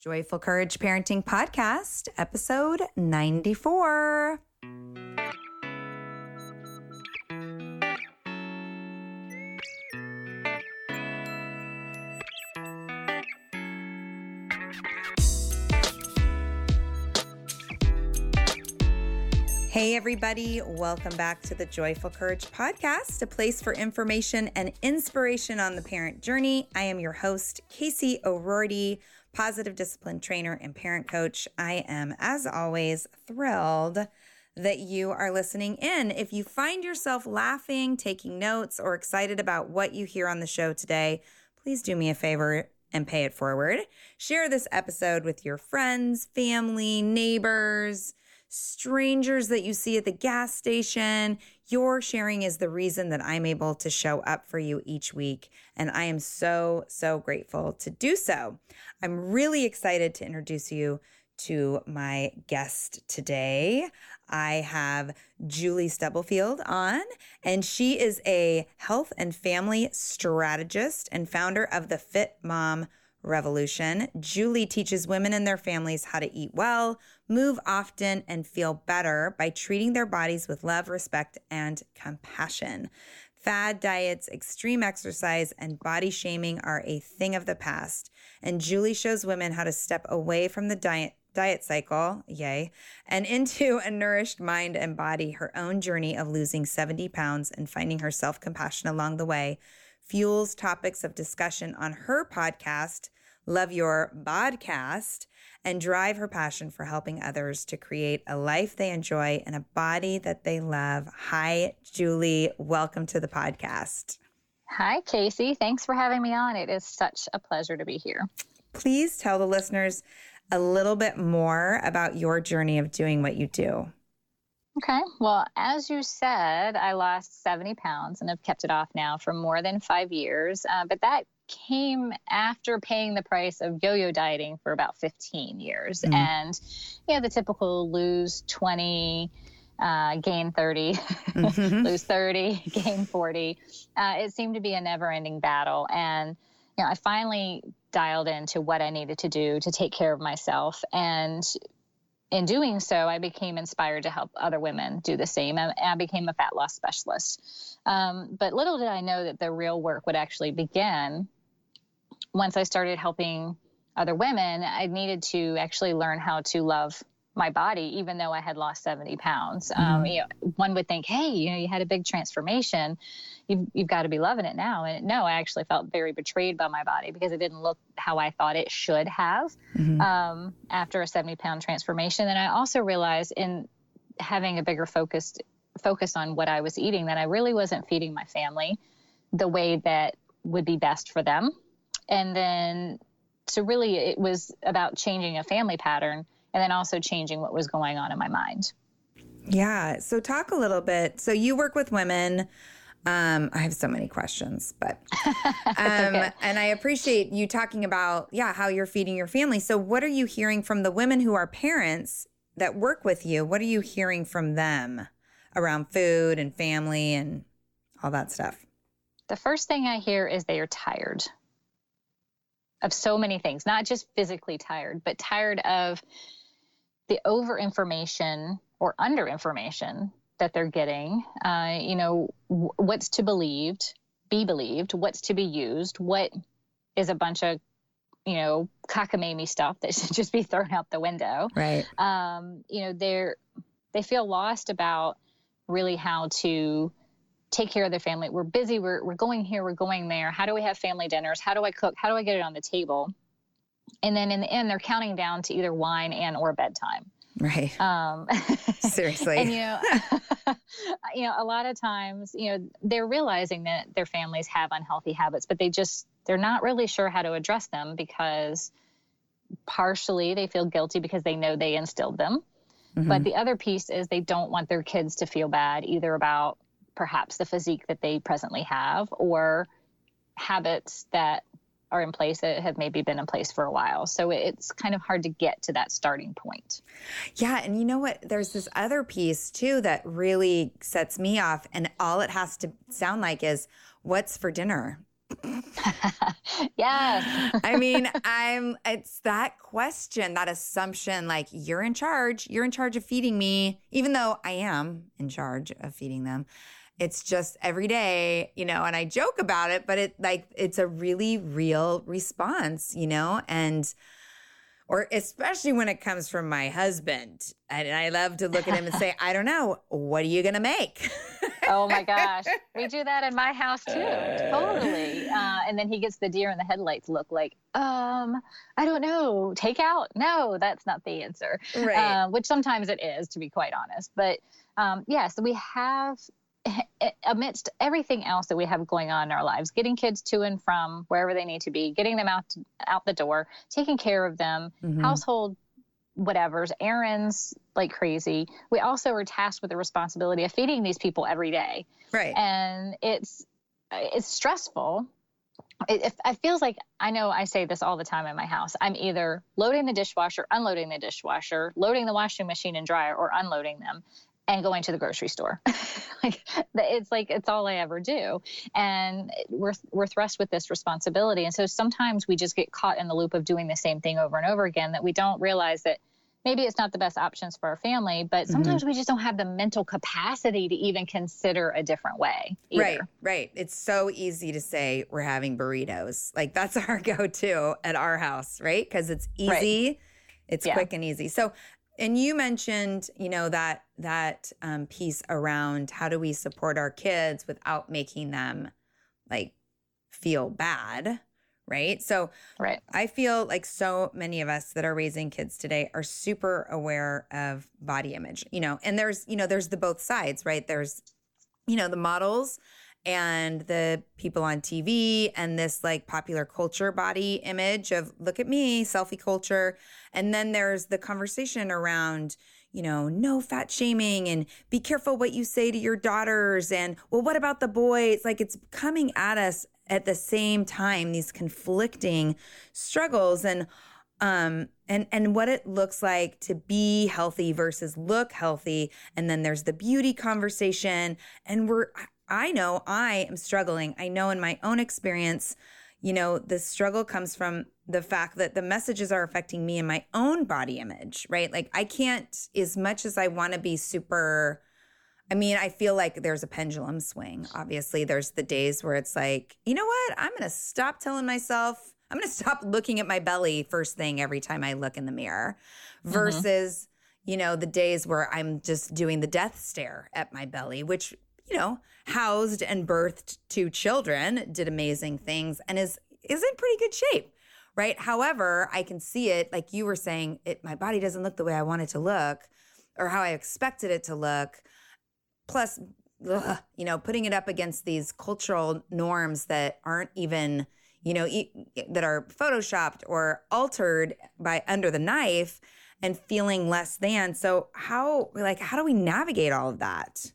Joyful Courage Parenting Podcast, episode 94. Hey, everybody, welcome back to the Joyful Courage Podcast, a place for information and inspiration on the parent journey. I am your host, Casey O'Rourke, positive discipline trainer and parent coach. I am, as always, thrilled that you are listening in. If you find yourself laughing, taking notes, or excited about what you hear on the show today, please do me a favor and pay it forward. Share this episode with your friends, family, neighbors strangers that you see at the gas station. Your sharing is the reason that I'm able to show up for you each week. And I am so, so grateful to do so. I'm really excited to introduce you to my guest today. I have Julie Stubblefield on, and she is a health and family strategist and founder of the Fit Mom Revolution. Julie teaches women and their families how to eat well, move often, and feel better by treating their bodies with love, respect, and compassion. Fad diets, extreme exercise, and body shaming are a thing of the past. And Julie shows women how to step away from the diet diet cycle, yay, and into a nourished mind and body. Her own journey of losing 70 pounds and finding her self compassion along the way fuels topics of discussion on her podcast, Love Your Bodcast, and drive her passion for helping others to create a life they enjoy and a body that they love. Hi, Julie. Welcome to the podcast. Hi, Casey. Thanks for having me on. It is such a pleasure to be here. Please tell the listeners a little bit more about your journey of doing what you do. Okay. Well, as you said, I lost 70 pounds and have kept it off now for more than five years. Uh, but that came after paying the price of yo-yo dieting for about 15 years mm-hmm. and you know the typical lose 20 uh, gain 30 mm-hmm. lose 30 gain 40 uh, it seemed to be a never-ending battle and you know i finally dialed into what i needed to do to take care of myself and in doing so, I became inspired to help other women do the same. And I became a fat loss specialist. Um, but little did I know that the real work would actually begin once I started helping other women, I needed to actually learn how to love my body, even though I had lost 70 pounds. Um, mm-hmm. You know, one would think, hey, you know, you had a big transformation. You've, you've got to be loving it now. And no, I actually felt very betrayed by my body because it didn't look how I thought it should have mm-hmm. um, after a 70 pound transformation. And I also realized in having a bigger focused focus on what I was eating that I really wasn't feeding my family the way that would be best for them and then so really it was about changing a family pattern and then also changing what was going on in my mind yeah so talk a little bit so you work with women um, I have so many questions, but um, okay. and I appreciate you talking about yeah how you're feeding your family. So what are you hearing from the women who are parents that work with you? What are you hearing from them around food and family and all that stuff? The first thing I hear is they are tired of so many things, not just physically tired, but tired of the over information or under information that they're getting. Uh, you know, w- what's to believed, be believed, what's to be used, what is a bunch of you know cockamamie stuff that should just be thrown out the window. Right. Um, you know, they're they feel lost about really how to take care of their family. We're busy. We're, we're going here. We're going there. How do we have family dinners? How do I cook? How do I get it on the table? And then in the end, they're counting down to either wine and or bedtime. Right. Um, Seriously. and you know, you know, a lot of times, you know, they're realizing that their families have unhealthy habits, but they just they're not really sure how to address them because partially they feel guilty because they know they instilled them. Mm-hmm. But the other piece is they don't want their kids to feel bad either about perhaps the physique that they presently have or habits that are in place that have maybe been in place for a while. So it's kind of hard to get to that starting point. Yeah. And you know what? There's this other piece too that really sets me off. And all it has to sound like is, what's for dinner? yeah. I mean, I'm it's that question, that assumption like you're in charge, you're in charge of feeding me, even though I am in charge of feeding them. It's just every day, you know, and I joke about it, but it like it's a really real response, you know, and or especially when it comes from my husband. And I love to look at him and say, I don't know, what are you going to make? oh my gosh. We do that in my house too. Totally. Uh, and then he gets the deer in the headlights look like, um, I don't know, take out? No, that's not the answer. Right. Uh, which sometimes it is, to be quite honest. But um, yes, yeah, so we have amidst everything else that we have going on in our lives getting kids to and from wherever they need to be getting them out out the door taking care of them mm-hmm. household whatever's errands like crazy. We also are tasked with the responsibility of feeding these people every day. Right. And it's it's stressful. It, it, it feels like I know I say this all the time in my house. I'm either loading the dishwasher, unloading the dishwasher, loading the washing machine and dryer, or unloading them and going to the grocery store. like it's like it's all I ever do. And we're we're thrust with this responsibility. And so sometimes we just get caught in the loop of doing the same thing over and over again that we don't realize that maybe it's not the best options for our family, but mm-hmm. sometimes mm-hmm. we just don't have the mental capacity to even consider a different way. Either. Right, right. It's so easy to say we're having burritos. Like that's our go-to at our house, right? Because it's easy. Right. It's yeah. quick and easy. So and you mentioned you know that that um, piece around how do we support our kids without making them like feel bad right? So right. I feel like so many of us that are raising kids today are super aware of body image you know and there's you know there's the both sides right? There's you know the models and the people on TV and this like popular culture body image of look at me, selfie culture. And then there's the conversation around, you know, no fat shaming and be careful what you say to your daughters. And well, what about the boys? Like it's coming at us at the same time, these conflicting struggles and um and and what it looks like to be healthy versus look healthy and then there's the beauty conversation and we're I know I am struggling. I know in my own experience, you know, the struggle comes from the fact that the messages are affecting me and my own body image, right? Like I can't, as much as I want to be super. I mean, I feel like there's a pendulum swing. Obviously, there's the days where it's like, you know what? I'm going to stop telling myself, I'm going to stop looking at my belly first thing every time I look in the mirror mm-hmm. versus, mm-hmm. you know, the days where I'm just doing the death stare at my belly, which you know, housed and birthed two children, did amazing things, and is is in pretty good shape, right? However, I can see it, like you were saying, it my body doesn't look the way I want it to look, or how I expected it to look. Plus, ugh, you know, putting it up against these cultural norms that aren't even you know, e- that are photoshopped or altered by under the knife and feeling less than. So how like how do we navigate all of that?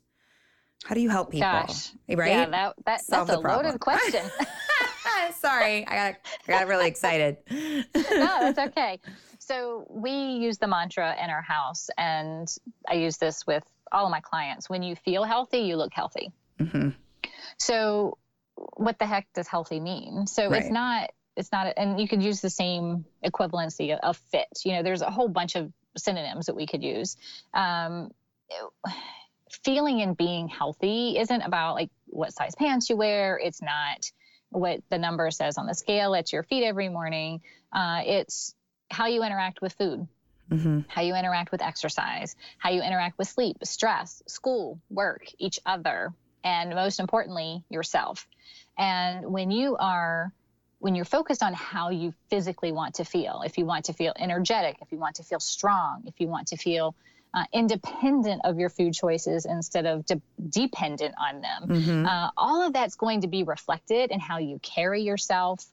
How do you help people? Gosh. Right? Yeah, that, that that's a loaded question. Sorry, I got, I got really excited. no, that's okay. So we use the mantra in our house, and I use this with all of my clients. When you feel healthy, you look healthy. Mm-hmm. So, what the heck does healthy mean? So right. it's not it's not and you could use the same equivalency of fit you know there's a whole bunch of synonyms that we could use um, feeling and being healthy isn't about like what size pants you wear. It's not what the number says on the scale at your feet every morning. Uh, it's how you interact with food, mm-hmm. how you interact with exercise, how you interact with sleep, stress, school, work, each other, and most importantly, yourself. And when you are when you're focused on how you physically want to feel, if you want to feel energetic, if you want to feel strong, if you want to feel uh, independent of your food choices instead of de- dependent on them. Mm-hmm. Uh, all of that's going to be reflected in how you carry yourself,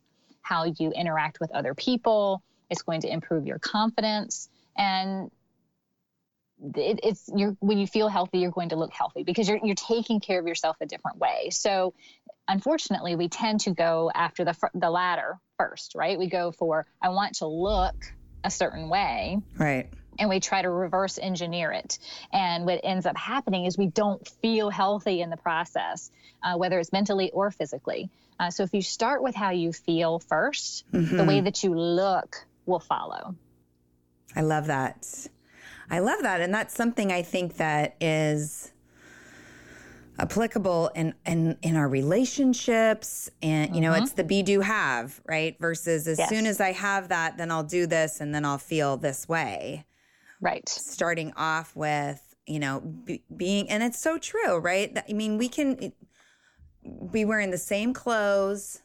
how you interact with other people. It's going to improve your confidence and it, it's you're when you feel healthy you're going to look healthy because you're you're taking care of yourself a different way so unfortunately we tend to go after the the latter first right we go for i want to look a certain way right and we try to reverse engineer it. And what ends up happening is we don't feel healthy in the process, uh, whether it's mentally or physically. Uh, so if you start with how you feel 1st mm-hmm. the way mm-hmm. that you look will follow. I love that. I love that. And that's something I think that is applicable in in in our relationships and you know mm-hmm. it's the be do have right versus as yes. soon as i have that then i'll do this and then i'll feel this way right. starting off with you know be, being and it's so true right? I mean we can be wearing the same clothes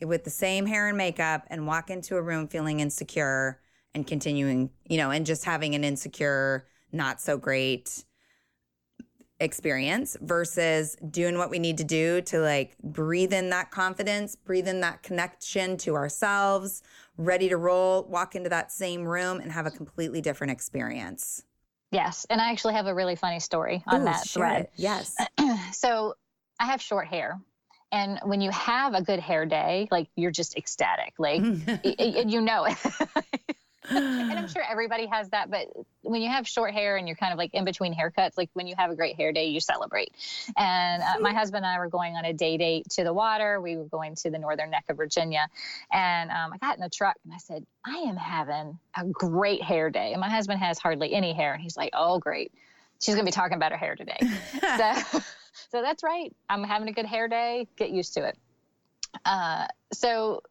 with the same hair and makeup and walk into a room feeling insecure and continuing you know and just having an insecure not so great experience versus doing what we need to do to like breathe in that confidence, breathe in that connection to ourselves, ready to roll, walk into that same room and have a completely different experience. Yes. And I actually have a really funny story on Ooh, that thread. Yes. so I have short hair. And when you have a good hair day, like you're just ecstatic. Like, you know it. and I'm sure everybody has that, but when you have short hair and you're kind of like in between haircuts, like when you have a great hair day, you celebrate. And uh, my husband and I were going on a day date to the water. We were going to the northern neck of Virginia. And um, I got in the truck and I said, I am having a great hair day. And my husband has hardly any hair. And he's like, oh, great. She's going to be talking about her hair today. so, so that's right. I'm having a good hair day. Get used to it. Uh, so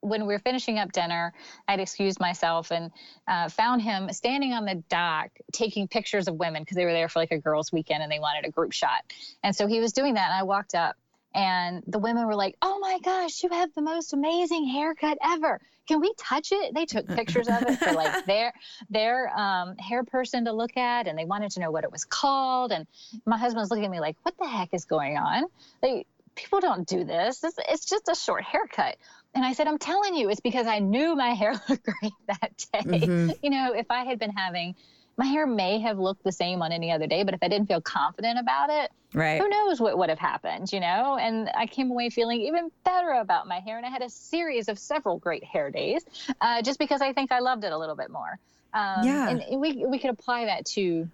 when we were finishing up dinner, I'd excused myself and uh, found him standing on the dock taking pictures of women because they were there for like a girls' weekend and they wanted a group shot. And so he was doing that, and I walked up, and the women were like, "Oh my gosh, you have the most amazing haircut ever! Can we touch it?" They took pictures of it for like their their um, hair person to look at, and they wanted to know what it was called. And my husband was looking at me like, "What the heck is going on?" They people don't do this. It's, it's just a short haircut. And I said, I'm telling you, it's because I knew my hair looked great that day. Mm-hmm. You know, if I had been having, my hair may have looked the same on any other day, but if I didn't feel confident about it, right. who knows what would have happened, you know? And I came away feeling even better about my hair. And I had a series of several great hair days uh, just because I think I loved it a little bit more. Um, yeah. And we, we could apply that to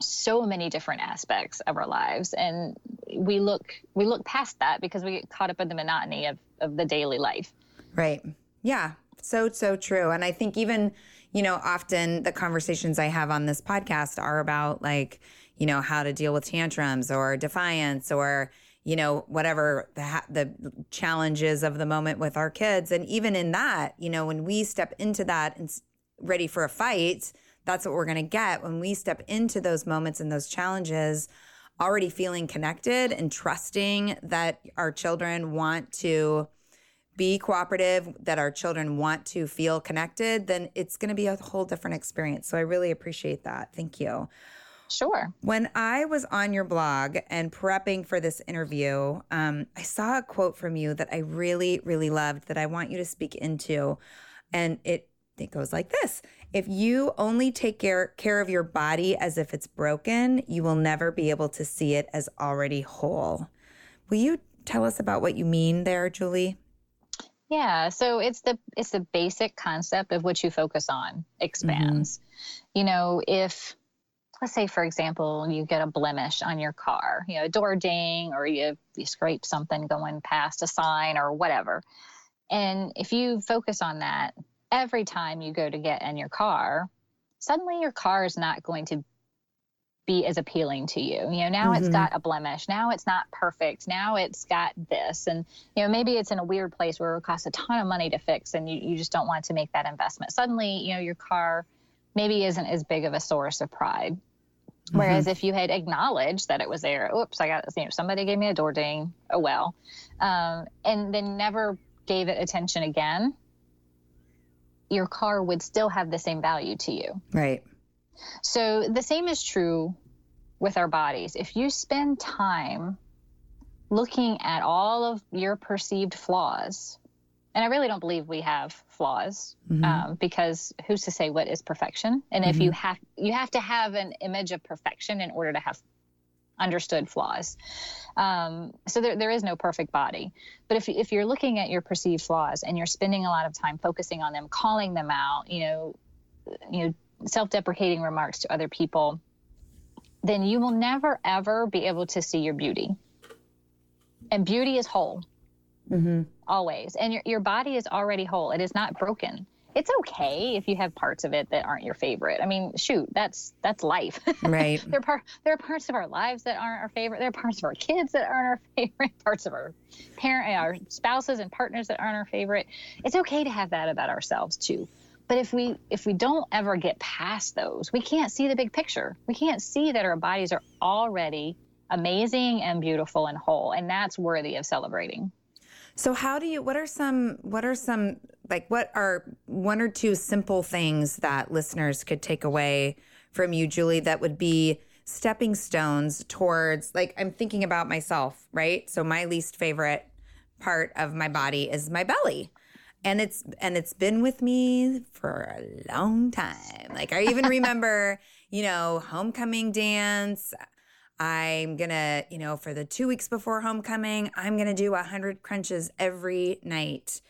so many different aspects of our lives. And we look we look past that because we get caught up in the monotony of, of the daily life. Right. Yeah. So so true. And i think even you know often the conversations i have on this podcast are about like you know how to deal with tantrums or defiance or you know whatever the the challenges of the moment with our kids. And even in that you know when we step into that and ready for a fight that's what we're going to get when we step into those moments and those challenges already feeling connected and trusting that our children want to be cooperative, that our children want to feel connected, then it's going to be a whole different experience. So I really appreciate that. Thank you. Sure. When I was on your blog and prepping for this interview, um, I saw a quote from you that I really, really loved that I want you to speak into. And it it goes like this If you only take care, care of your body as if it's broken, you will never be able to see it as already whole. Will you tell us about what you mean there, Julie? Yeah, so it's the it's the basic concept of what you focus on expands. Mm-hmm. You know, if let's say for example you get a blemish on your car, you know, a door ding or you you scrape something going past a sign or whatever. And if you focus on that every time you go to get in your car, suddenly your car is not going to be as appealing to you. You know, now mm-hmm. it's got a blemish. Now it's not perfect. Now it's got this. And, you know, maybe it's in a weird place where it costs a ton of money to fix and you, you just don't want to make that investment. Suddenly, you know, your car maybe isn't as big of a source of pride. Mm-hmm. Whereas if you had acknowledged that it was there, oops, I got, you know, somebody gave me a door ding. Oh, well. Um, and then never gave it attention again, your car would still have the same value to you. Right. So the same is true with our bodies. If you spend time looking at all of your perceived flaws, and I really don't believe we have flaws mm-hmm. um, because who's to say what is perfection? And mm-hmm. if you have you have to have an image of perfection in order to have understood flaws. Um, so there, there is no perfect body. But if, if you're looking at your perceived flaws and you're spending a lot of time focusing on them, calling them out, you know, you know, self deprecating remarks to other people, then you will never, ever be able to see your beauty. And beauty is whole, mm-hmm. always. And your, your body is already whole, it is not broken it's okay if you have parts of it that aren't your favorite. I mean, shoot, that's that's life. Right. there are par- there are parts of our lives that aren't our favorite. There are parts of our kids that aren't our favorite. Parts of our parent, our spouses and partners that aren't our favorite. It's okay to have that about ourselves too. But if we if we don't ever get past those, we can't see the big picture. We can't see that our bodies are already amazing and beautiful and whole, and that's worthy of celebrating. So how do you what are some what are some like what are one or two simple things that listeners could take away from you Julie that would be stepping stones towards like I'm thinking about myself, right? So my least favorite part of my body is my belly. And it's and it's been with me for a long time. Like I even remember, you know, homecoming dance. I'm gonna, you know, for the two weeks before homecoming, I'm gonna do a hundred crunches every night,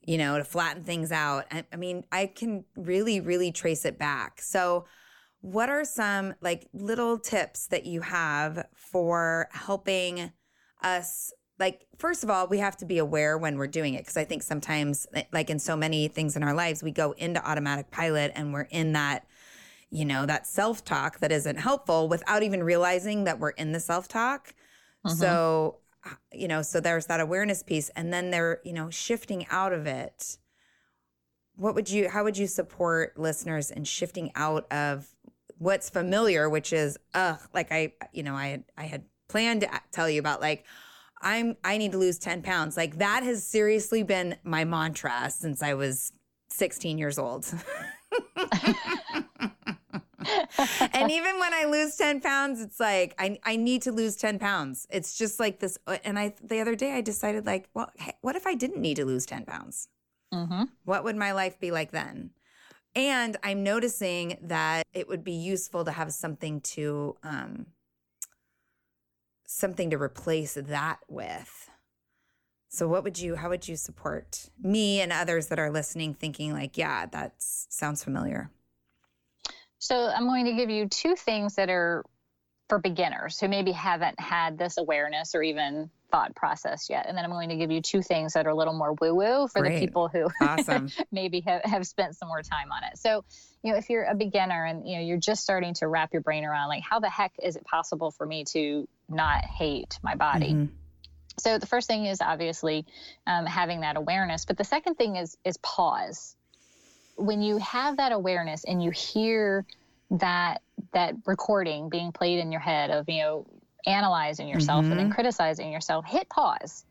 you know, to flatten things out. I, I mean, I can really, really trace it back. So, what are some like little tips that you have for helping us? Like, first of all, we have to be aware when we're doing it because I think sometimes, like in so many things in our lives, we go into automatic pilot and we're in that you know, that self talk that isn't helpful without even realizing that we're in the self talk. Uh-huh. So, you know, so there's that awareness piece. And then they're, you know, shifting out of it. What would you, how would you support listeners in shifting out of what's familiar, which is, ugh, like I, you know, I had, I had planned to tell you about like, I'm, I need to lose 10 pounds. Like that has seriously been my mantra since I was 16 years old. and even when I lose 10 pounds, it's like, I, I need to lose 10 pounds. It's just like this. Uh, and I, the other day I decided like, well, hey, what if I didn't need to lose 10 pounds? Mm-hmm. What would my life be like then? And I'm noticing that it would be useful to have something to, um, something to replace that with. So what would you how would you support me and others that are listening thinking like, yeah, that sounds familiar? So I'm going to give you two things that are for beginners who maybe haven't had this awareness or even thought process yet. And then I'm going to give you two things that are a little more woo woo for Great. the people who awesome. maybe have, have spent some more time on it. So, you know, if you're a beginner and, you know, you're just starting to wrap your brain around like, how the heck is it possible for me to not hate my body? Mm-hmm. So the first thing is obviously um, having that awareness, but the second thing is is pause when you have that awareness and you hear that that recording being played in your head of you know analyzing yourself mm-hmm. and then mm-hmm. criticizing yourself hit pause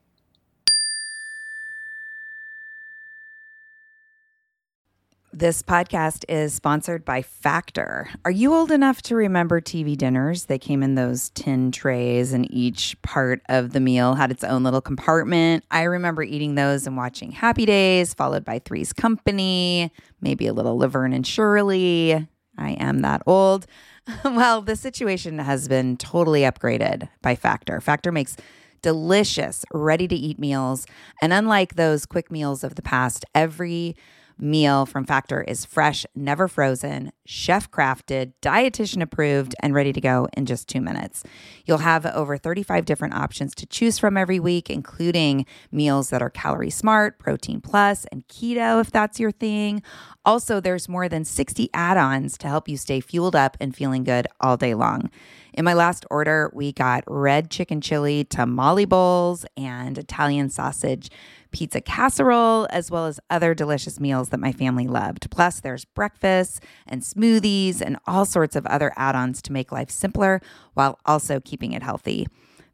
This podcast is sponsored by Factor. Are you old enough to remember TV dinners? They came in those tin trays, and each part of the meal had its own little compartment. I remember eating those and watching Happy Days, followed by Three's Company, maybe a little Laverne and Shirley. I am that old. well, the situation has been totally upgraded by Factor. Factor makes delicious, ready to eat meals. And unlike those quick meals of the past, every meal from Factor is fresh, never frozen, chef crafted, dietitian approved, and ready to go in just two minutes. You'll have over 35 different options to choose from every week, including meals that are calorie smart, protein plus, and keto if that's your thing. Also, there's more than 60 add ons to help you stay fueled up and feeling good all day long. In my last order, we got red chicken chili tamale bowls and Italian sausage pizza casserole, as well as other delicious meals that my family loved. Plus, there's breakfast and smoothies and all sorts of other add ons to make life simpler while also keeping it healthy.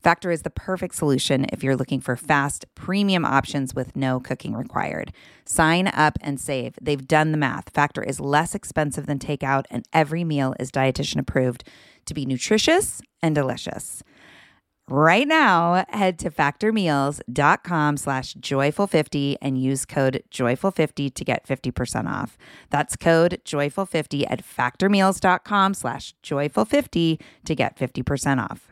Factor is the perfect solution if you're looking for fast, premium options with no cooking required. Sign up and save. They've done the math. Factor is less expensive than takeout, and every meal is dietitian approved to be nutritious and delicious. Right now, head to factormeals.com slash joyful50 and use code joyful50 to get 50% off. That's code joyful50 at factormeals.com slash joyful50 to get 50% off.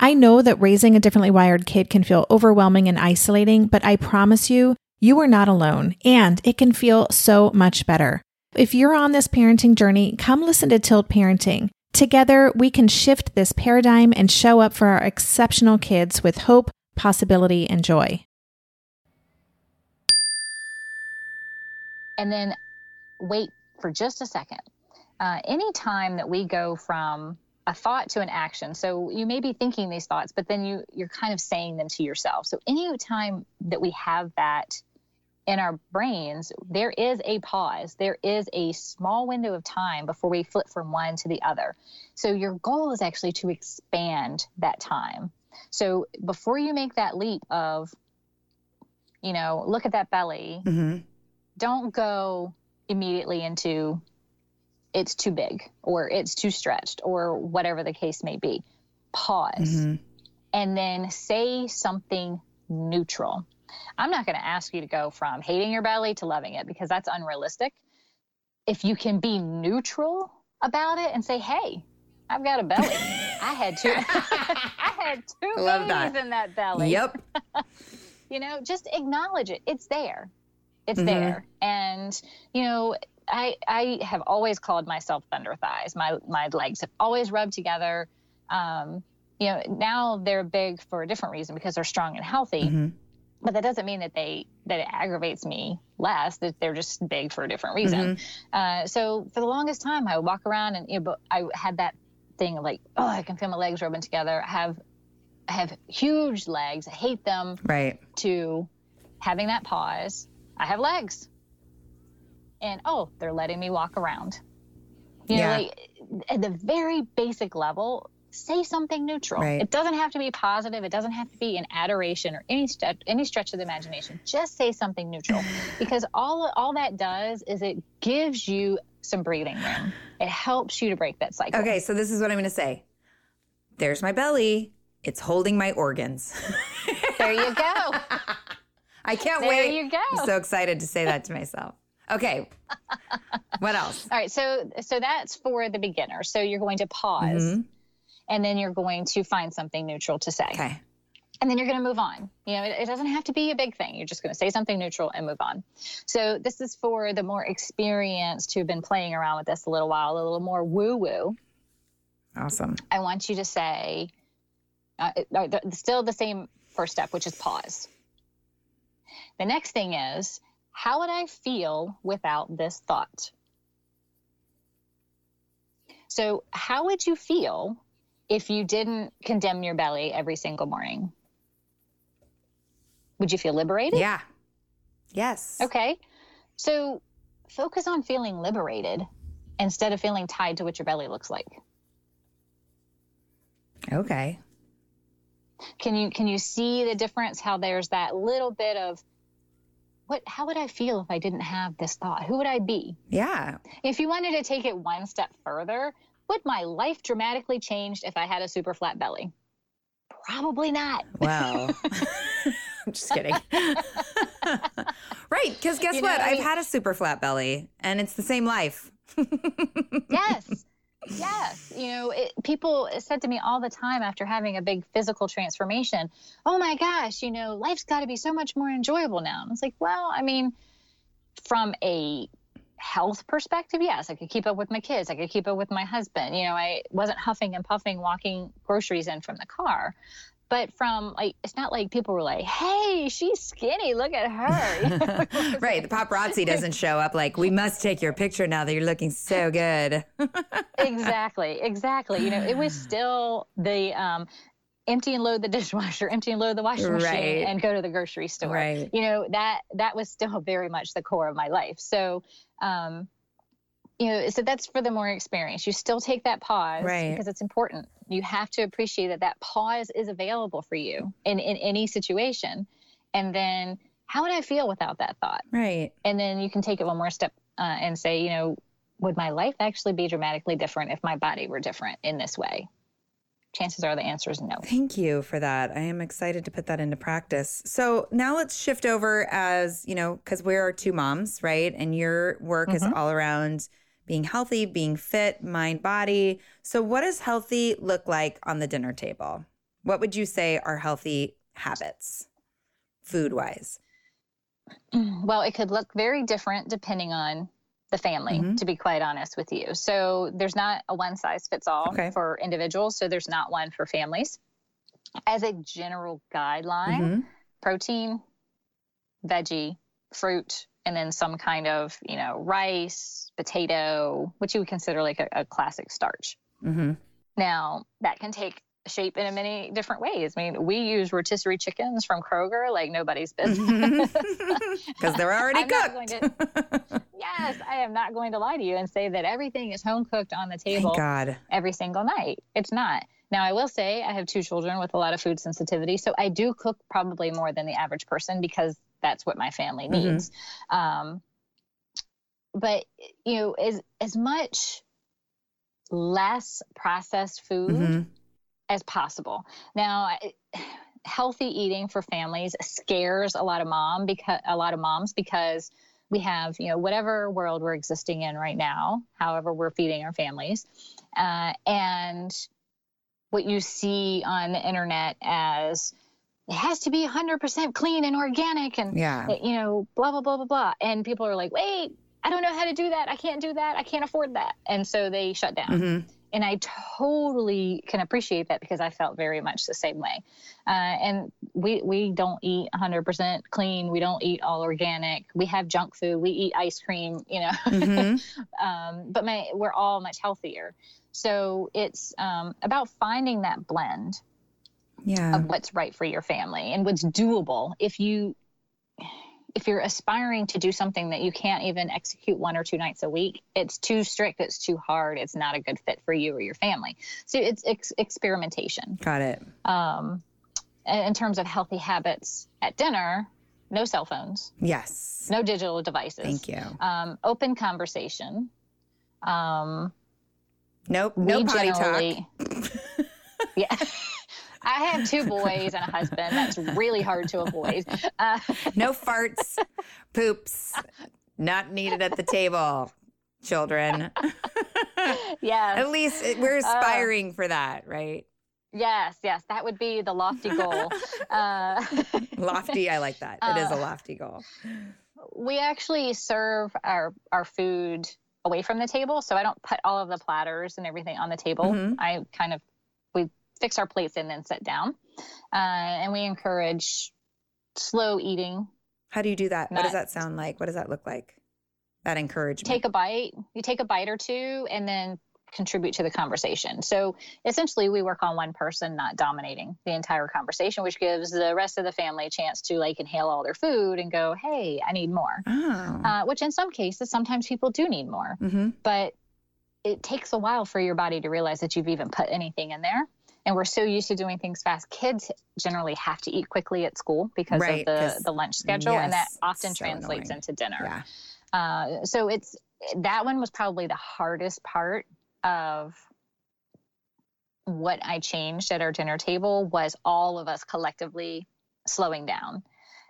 I know that raising a differently wired kid can feel overwhelming and isolating, but I promise you, you are not alone, and it can feel so much better. If you're on this parenting journey, come listen to Tilt Parenting. Together, we can shift this paradigm and show up for our exceptional kids with hope, possibility, and joy. And then wait for just a second. Uh, anytime that we go from a thought to an action. So you may be thinking these thoughts, but then you you're kind of saying them to yourself. So any time that we have that in our brains, there is a pause. There is a small window of time before we flip from one to the other. So your goal is actually to expand that time. So before you make that leap of, you know, look at that belly, mm-hmm. don't go immediately into it's too big or it's too stretched or whatever the case may be. Pause mm-hmm. and then say something neutral. I'm not going to ask you to go from hating your belly to loving it because that's unrealistic. If you can be neutral about it and say, "Hey, I've got a belly. I had two. I had two Love babies that. in that belly." Yep. you know, just acknowledge it. It's there. It's mm-hmm. there. And you know, I I have always called myself thunder thighs. My my legs have always rubbed together. Um, you know, now they're big for a different reason because they're strong and healthy. Mm-hmm. But that doesn't mean that they that it aggravates me less. That they're just big for a different reason. Mm-hmm. Uh, so for the longest time, I would walk around and you know, I had that thing of like, oh, I can feel my legs rubbing together. I have I have huge legs. I hate them. Right. To having that pause. I have legs and oh, they're letting me walk around. You know, yeah. like at the very basic level, say something neutral. Right. It doesn't have to be positive. It doesn't have to be an adoration or any stretch, any stretch of the imagination. Just say something neutral, because all all that does is it gives you some breathing room. It helps you to break that cycle. Okay, so this is what I'm going to say. There's my belly. It's holding my organs. there you go. I can't there wait. There you go. I'm so excited to say that to myself. Okay. what else? All right. So so that's for the beginner. So you're going to pause mm-hmm. and then you're going to find something neutral to say. Okay. And then you're going to move on. You know, it, it doesn't have to be a big thing. You're just going to say something neutral and move on. So this is for the more experienced who've been playing around with this a little while, a little more woo woo. Awesome. I want you to say, uh, still the same first step, which is pause. The next thing is how would I feel without this thought? So, how would you feel if you didn't condemn your belly every single morning? Would you feel liberated? Yeah. Yes. Okay. So, focus on feeling liberated instead of feeling tied to what your belly looks like. Okay. Can you can you see the difference how there's that little bit of what how would I feel if I didn't have this thought? Who would I be? Yeah. If you wanted to take it one step further, would my life dramatically change if I had a super flat belly? Probably not. Wow. I'm just kidding. right, because guess you know what? I mean? I've had a super flat belly and it's the same life. yes. Yes, you know, it, people said to me all the time after having a big physical transformation, "Oh my gosh, you know, life's got to be so much more enjoyable now." And it's like, well, I mean, from a health perspective, yes, I could keep up with my kids. I could keep up with my husband. You know, I wasn't huffing and puffing walking groceries in from the car. But from like it's not like people were like hey she's skinny look at her right the paparazzi doesn't show up like we must take your picture now that you're looking so good exactly exactly you know it was still the um empty and load the dishwasher, empty and load the washing machine, right. and go to the grocery store. Right. You know that that was still very much the core of my life. So, um, you know, so that's for the more experienced. You still take that pause right. because it's important. You have to appreciate that that pause is available for you in in any situation, and then how would I feel without that thought? Right. And then you can take it one more step uh, and say, you know, would my life actually be dramatically different if my body were different in this way? chances are the answer is no. Thank you for that. I am excited to put that into practice. So now let's shift over as, you know, because we're two moms, right? And your work mm-hmm. is all around being healthy, being fit, mind, body. So, what does healthy look like on the dinner table? What would you say are healthy habits, food wise? Well, it could look very different depending on the family, mm-hmm. to be quite honest with you. So there's not a one size fits all okay. for individuals. So there's not one for families. As a general guideline, mm-hmm. protein, veggie, fruit, and then some kind of, you know, rice, potato, which you would consider like a, a classic starch. Mm-hmm. Now, that can take shape in a many different ways. I mean, we use rotisserie chickens from Kroger like nobody's business. Because they're already cooked. To, yes, I am not going to lie to you and say that everything is home cooked on the table God. every single night. It's not. Now, I will say I have two children with a lot of food sensitivity, so I do cook probably more than the average person because that's what my family mm-hmm. needs. Mm-hmm. Um, but you know, as as much less processed food mm-hmm as possible. Now, healthy eating for families scares a lot of mom because a lot of moms because we have you know whatever world we're existing in right now, however we're feeding our families, uh, and what you see on the internet as it has to be 100% clean and organic and yeah. you know blah blah blah blah blah and people are like wait i don't know how to do that i can't do that i can't afford that and so they shut down mm-hmm and I totally can appreciate that because I felt very much the same way. Uh, and we we don't eat 100% clean. We don't eat all organic. We have junk food. We eat ice cream. You know, mm-hmm. um, but my, we're all much healthier. So it's um, about finding that blend yeah. of what's right for your family and what's doable. If you if you're aspiring to do something that you can't even execute one or two nights a week, it's too strict, it's too hard, it's not a good fit for you or your family. So it's ex- experimentation. Got it. Um, in terms of healthy habits at dinner, no cell phones. Yes. No digital devices. Thank you. Um, open conversation. Um, nope. No potty talk. yeah. I have two boys and a husband. That's really hard to avoid. Uh, no farts, poops, not needed at the table, children. yes. At least we're uh, aspiring uh, for that, right? Yes, yes, that would be the lofty goal. Uh, lofty, I like that. It is a uh, lofty goal. We actually serve our our food away from the table, so I don't put all of the platters and everything on the table. Mm-hmm. I kind of fix our plates and then sit down. Uh, and we encourage slow eating. How do you do that? Not, what does that sound like? What does that look like? That encouragement. Take a bite. You take a bite or two and then contribute to the conversation. So essentially, we work on one person not dominating the entire conversation, which gives the rest of the family a chance to like inhale all their food and go, "Hey, I need more." Oh. Uh, which in some cases, sometimes people do need more, mm-hmm. but it takes a while for your body to realize that you've even put anything in there and we're so used to doing things fast. Kids generally have to eat quickly at school because right, of the, the lunch schedule, yes, and that often so translates annoying. into dinner. Yeah. Uh, so it's that one was probably the hardest part of what I changed at our dinner table was all of us collectively slowing down.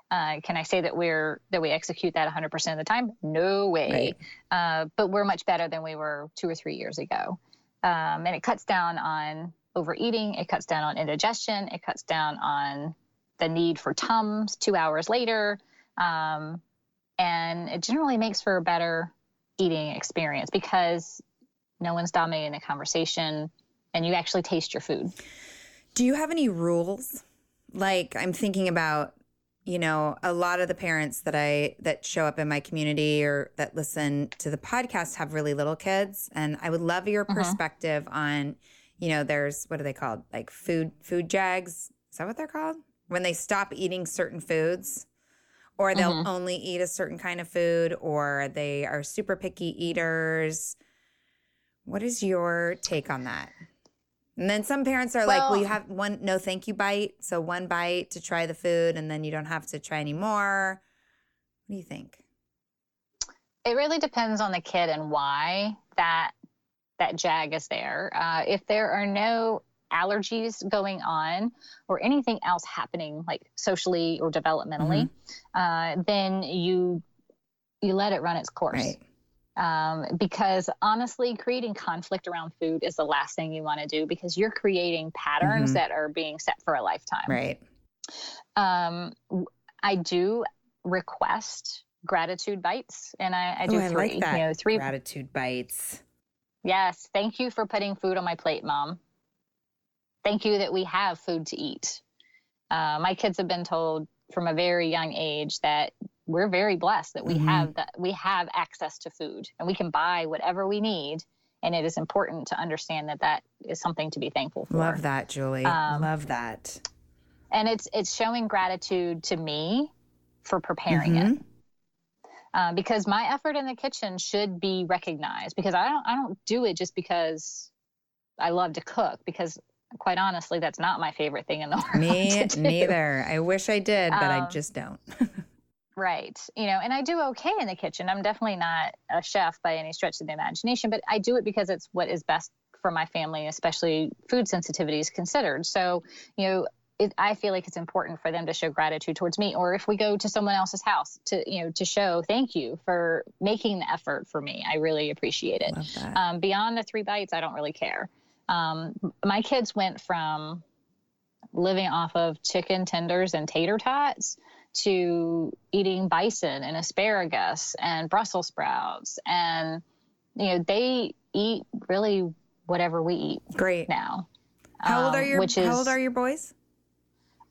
Uh, can I say that we're that we execute that 100% of the time? No way. Right. Uh, but we're much better than we were two or three years ago, um, and it cuts down on overeating, it cuts down on indigestion, it cuts down on the need for Tums two hours later. Um, and it generally makes for a better eating experience because no one's dominating the conversation and you actually taste your food. Do you have any rules? Like I'm thinking about, you know, a lot of the parents that I that show up in my community or that listen to the podcast have really little kids and I would love your perspective on, you know, there's what are they called? Like food food jags. Is that what they're called? When they stop eating certain foods or they'll mm-hmm. only eat a certain kind of food or they are super picky eaters. What is your take on that? And then some parents are like, well, you have one no thank you bite. So one bite to try the food and then you don't have to try anymore. What do you think? It really depends on the kid and why that that jag is there. Uh, if there are no allergies going on or anything else happening like socially or developmentally, mm-hmm. uh, then you you let it run its course. Right um, because honestly, creating conflict around food is the last thing you want to do because you're creating patterns mm-hmm. that are being set for a lifetime. Right. Um, I do request gratitude bites, and I, I do Ooh, three. I like that. You know, three gratitude bites. Yes, thank you for putting food on my plate, mom. Thank you that we have food to eat. Uh, my kids have been told from a very young age that we're very blessed that we mm-hmm. have that we have access to food and we can buy whatever we need and it is important to understand that that is something to be thankful for love that julie um, love that and it's it's showing gratitude to me for preparing mm-hmm. it uh, because my effort in the kitchen should be recognized because i don't i don't do it just because i love to cook because quite honestly that's not my favorite thing in the world me neither i wish i did but um, i just don't Right. You know, and I do okay in the kitchen. I'm definitely not a chef by any stretch of the imagination, but I do it because it's what is best for my family, especially food sensitivities considered. So, you know, it, I feel like it's important for them to show gratitude towards me, or if we go to someone else's house to, you know, to show thank you for making the effort for me. I really appreciate it. Um, beyond the three bites, I don't really care. Um, my kids went from living off of chicken tenders and tater tots to eating bison and asparagus and Brussels sprouts. And, you know, they eat really whatever we eat. Great. Now. How um, old are your which is How old are your boys?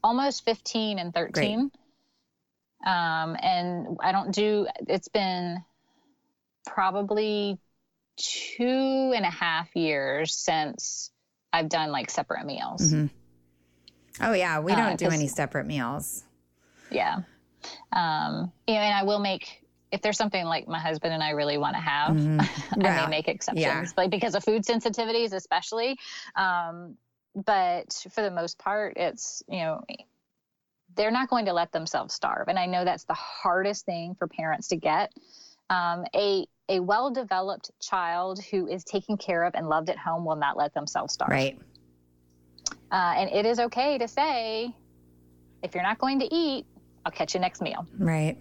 Almost 15 and 13. Great. Um, and I don't do, it's been probably two and a half years since I've done like separate meals. Mm-hmm. Oh yeah, we don't uh, do any separate meals. Yeah. Um, you know, and I will make if there's something like my husband and I really want to have, mm-hmm. I may make exceptions, yeah. like because of food sensitivities, especially. Um, but for the most part, it's you know they're not going to let themselves starve, and I know that's the hardest thing for parents to get. Um, a a well developed child who is taken care of and loved at home will not let themselves starve. Right. Uh, and it is okay to say, if you're not going to eat, I'll catch you next meal. Right.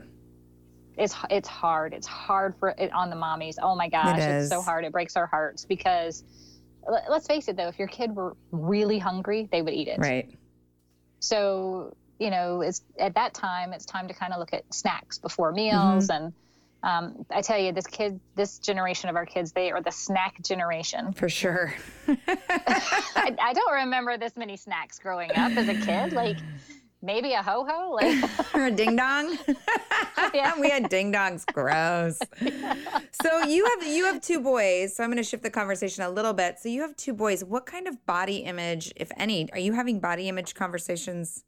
It's it's hard. It's hard for it on the mommies. Oh my gosh, it it's so hard. It breaks our hearts because let's face it though, if your kid were really hungry, they would eat it. Right. So, you know, it's at that time it's time to kind of look at snacks before meals mm-hmm. and um, I tell you, this kid, this generation of our kids, they are the snack generation. For sure. I, I, don't remember this many snacks growing up as a kid. Like, maybe a ho ho, like or a ding dong. yeah, we had ding dongs. Gross. So you have you have two boys. So I'm going to shift the conversation a little bit. So you have two boys. What kind of body image, if any, are you having body image conversations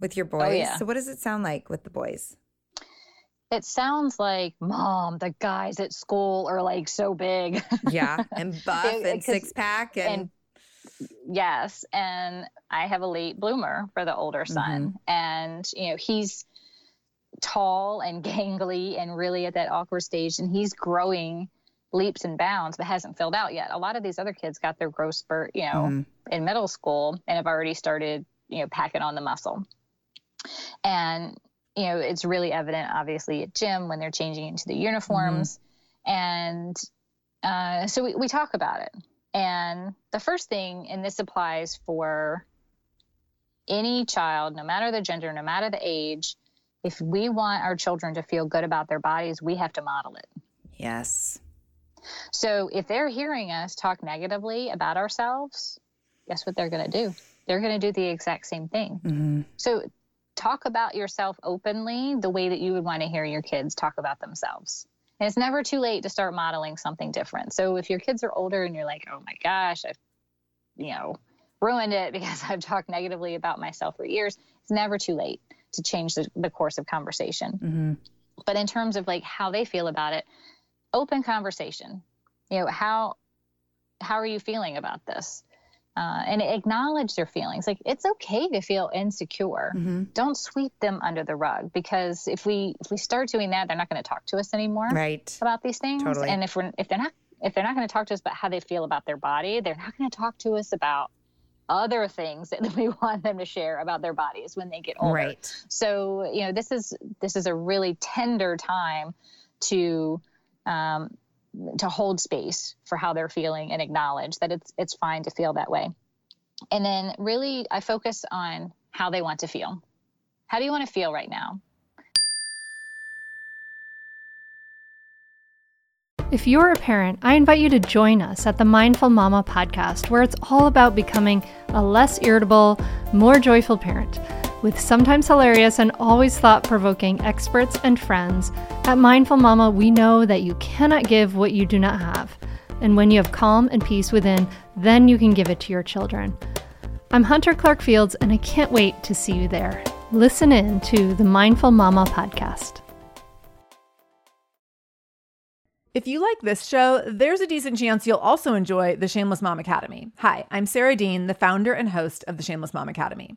with your oh, boys? Oh, yeah. So what does it sound like with the boys? It sounds like, Mom, the guys at school are like so big. yeah, and buff and six pack and, and yes and i have a late bloomer for the older son mm-hmm. and you know he's tall and gangly and really at that awkward stage and he's growing leaps and bounds but hasn't filled out yet a lot of these other kids got their growth spurt you know mm-hmm. in middle school and have already started you know packing on the muscle and you know it's really evident obviously at gym when they're changing into the uniforms mm-hmm. and uh, so we, we talk about it and the first thing, and this applies for any child, no matter the gender, no matter the age, if we want our children to feel good about their bodies, we have to model it. Yes. So if they're hearing us talk negatively about ourselves, guess what they're going to do? they're going to do the exact same thing. Mm-hmm. So talk about yourself openly the way that you would want to hear your kids talk about themselves. And it's never too late to start modeling something different. So if your kids are older and you're like, oh my gosh, I've, you know, ruined it because I've talked negatively about myself for years, it's never too late to change the, the course of conversation. Mm-hmm. But in terms of like how they feel about it, open conversation. You know, how how are you feeling about this? Uh, and acknowledge their feelings. Like it's okay to feel insecure. Mm-hmm. Don't sweep them under the rug because if we if we start doing that, they're not going to talk to us anymore Right. about these things. Totally. And if we're if they're not if they're not going to talk to us about how they feel about their body, they're not going to talk to us about other things that we want them to share about their bodies when they get older. Right. So you know this is this is a really tender time to um, to hold space for how they're feeling and acknowledge that it's it's fine to feel that way. And then really I focus on how they want to feel. How do you want to feel right now? If you're a parent, I invite you to join us at the Mindful Mama podcast, where it's all about becoming a less irritable, more joyful parent. With sometimes hilarious and always thought provoking experts and friends, at Mindful Mama, we know that you cannot give what you do not have. And when you have calm and peace within, then you can give it to your children. I'm Hunter Clark Fields, and I can't wait to see you there. Listen in to the Mindful Mama podcast. If you like this show, there's a decent chance you'll also enjoy the Shameless Mom Academy. Hi, I'm Sarah Dean, the founder and host of the Shameless Mom Academy.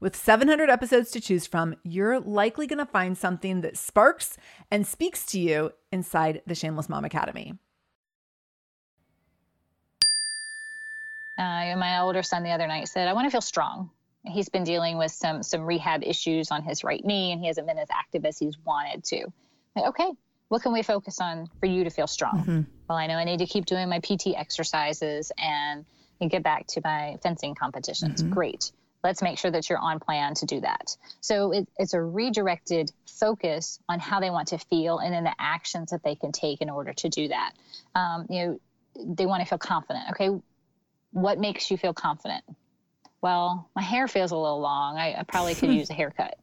With 700 episodes to choose from, you're likely going to find something that sparks and speaks to you inside the Shameless Mom Academy. Uh, my older son the other night said, "I want to feel strong." He's been dealing with some some rehab issues on his right knee, and he hasn't been as active as he's wanted to. Like, okay, what can we focus on for you to feel strong? Mm-hmm. Well, I know I need to keep doing my PT exercises and, and get back to my fencing competitions. Mhm. Great. Let's make sure that you're on plan to do that. So it, it's a redirected focus on how they want to feel and then the actions that they can take in order to do that. Um, you know, they want to feel confident. Okay, what makes you feel confident? Well, my hair feels a little long. I, I probably could use a haircut.